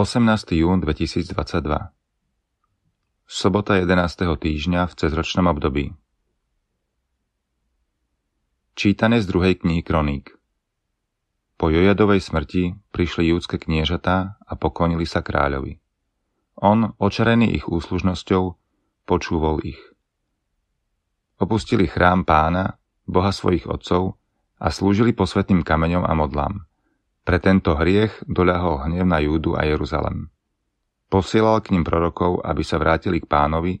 18. jún 2022 Sobota 11. týždňa v cezročnom období Čítanie z druhej knihy Kroník Po Jojadovej smrti prišli júdske kniežatá a pokonili sa kráľovi. On, očarený ich úslužnosťou, počúvol ich. Opustili chrám pána, boha svojich otcov a slúžili posvetným kameňom a modlám – pre tento hriech doľahol hnev na Júdu a Jeruzalem. Posielal k ním prorokov, aby sa vrátili k pánovi,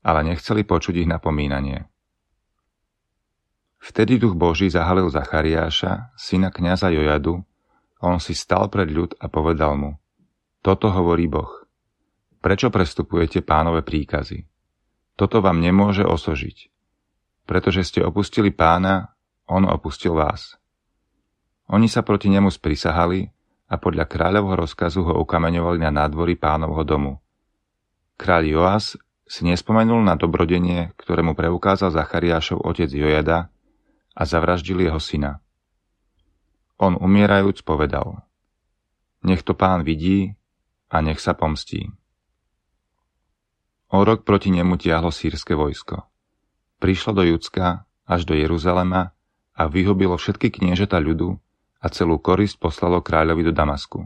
ale nechceli počuť ich napomínanie. Vtedy duch Boží zahalil Zachariáša, syna kniaza Jojadu, on si stal pred ľud a povedal mu, toto hovorí Boh. Prečo prestupujete pánové príkazy? Toto vám nemôže osožiť. Pretože ste opustili pána, on opustil vás. Oni sa proti nemu sprisahali a podľa kráľovho rozkazu ho ukameňovali na nádvory pánovho domu. Kráľ Joás si nespomenul na dobrodenie, ktoré mu preukázal Zachariášov otec Jojada a zavraždil jeho syna. On umierajúc povedal, nech to pán vidí a nech sa pomstí. O rok proti nemu tiahlo sírske vojsko. Prišlo do Judska až do Jeruzalema a vyhobilo všetky kniežeta ľudu, a celú korisť poslalo kráľovi do Damasku.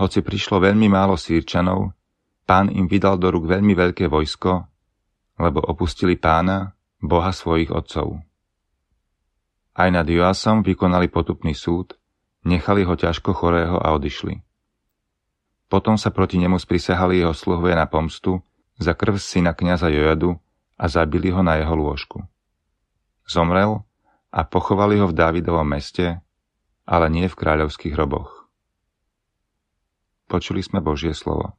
Hoci prišlo veľmi málo sírčanov, pán im vydal do rúk veľmi veľké vojsko, lebo opustili pána, boha svojich otcov. Aj nad Joasom vykonali potupný súd, nechali ho ťažko chorého a odišli. Potom sa proti nemu sprisahali jeho sluhovia na pomstu za krv syna kniaza Jojadu a zabili ho na jeho lôžku. Zomrel a pochovali ho v Dávidovom meste, ale nie v kráľovských hroboch. Počuli sme Božie slovo.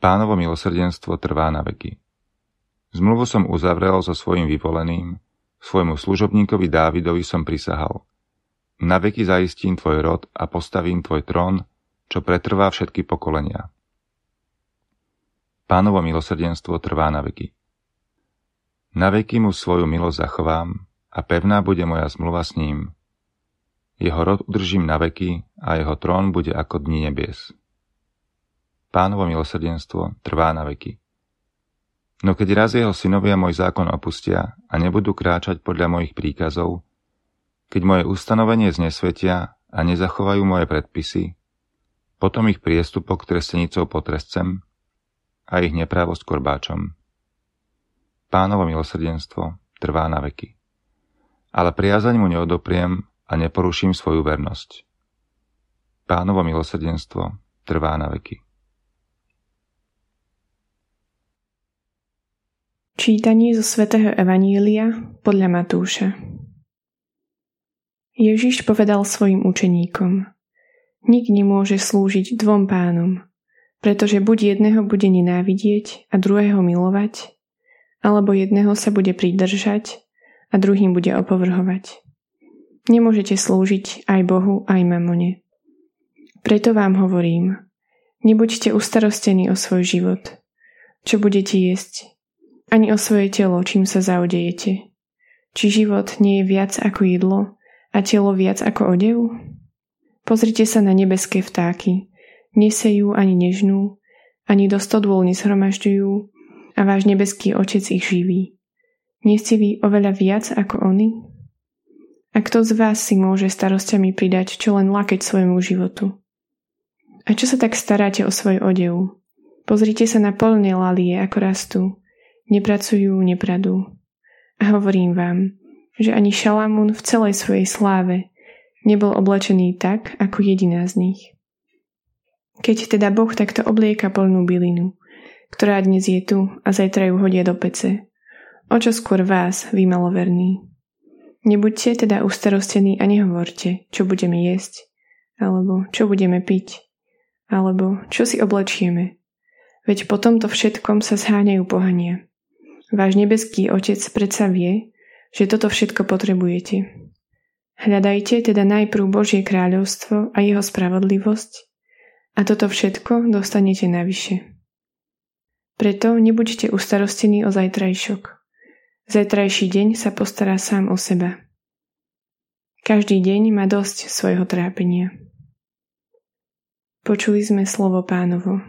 Pánovo milosrdenstvo trvá na veky. Zmluvu som uzavrel so svojim vyvoleným, svojmu služobníkovi Dávidovi som prisahal. Na veky zaistím tvoj rod a postavím tvoj trón, čo pretrvá všetky pokolenia. Pánovo milosrdenstvo trvá na veky. Na veky mu svoju milosť zachovám a pevná bude moja zmluva s ním. Jeho rod udržím na veky a jeho trón bude ako dni nebies. Pánovo milosrdenstvo trvá na veky. No keď raz jeho synovia môj zákon opustia a nebudú kráčať podľa mojich príkazov, keď moje ustanovenie znesvetia a nezachovajú moje predpisy, potom ich priestupok trestenicou potrescem a ich neprávosť korbáčom. Pánovo milosrdenstvo trvá na veky ale priazaň mu neodopriem a neporuším svoju vernosť. Pánovo milosrdenstvo trvá na veky. Čítanie zo svätého Evanília podľa Matúša Ježiš povedal svojim učeníkom Nik nemôže slúžiť dvom pánom, pretože buď jedného bude nenávidieť a druhého milovať, alebo jedného sa bude pridržať a druhým bude opovrhovať. Nemôžete slúžiť aj Bohu, aj mamone. Preto vám hovorím, nebuďte ustarostení o svoj život, čo budete jesť, ani o svoje telo, čím sa zaodejete. Či život nie je viac ako jedlo a telo viac ako odev? Pozrite sa na nebeské vtáky. Nesejú ani nežnú, ani do stodôl nezhromažďujú a váš nebeský otec ich živí. Nie ste vy oveľa viac ako oni? A kto z vás si môže starostiami pridať čo len lakeť svojmu životu? A čo sa tak staráte o svoj odev? Pozrite sa na polné lalie, ako rastú. Nepracujú, nepradú. A hovorím vám, že ani Šalamún v celej svojej sláve nebol oblečený tak, ako jediná z nich. Keď teda Boh takto oblieka polnú bylinu, ktorá dnes je tu a zajtra ju hodia do pece, O čo skôr vás, vy maloverní. Nebuďte teda ustarostení a nehovorte, čo budeme jesť, alebo čo budeme piť, alebo čo si oblečieme. Veď po tomto všetkom sa zháňajú pohania. Váš nebeský Otec predsa vie, že toto všetko potrebujete. Hľadajte teda najprv Božie kráľovstvo a jeho spravodlivosť a toto všetko dostanete navyše. Preto nebuďte ustarostení o zajtrajšok – Zajtrajší deň sa postará sám o seba. Každý deň má dosť svojho trápenia. Počuli sme slovo pánovo.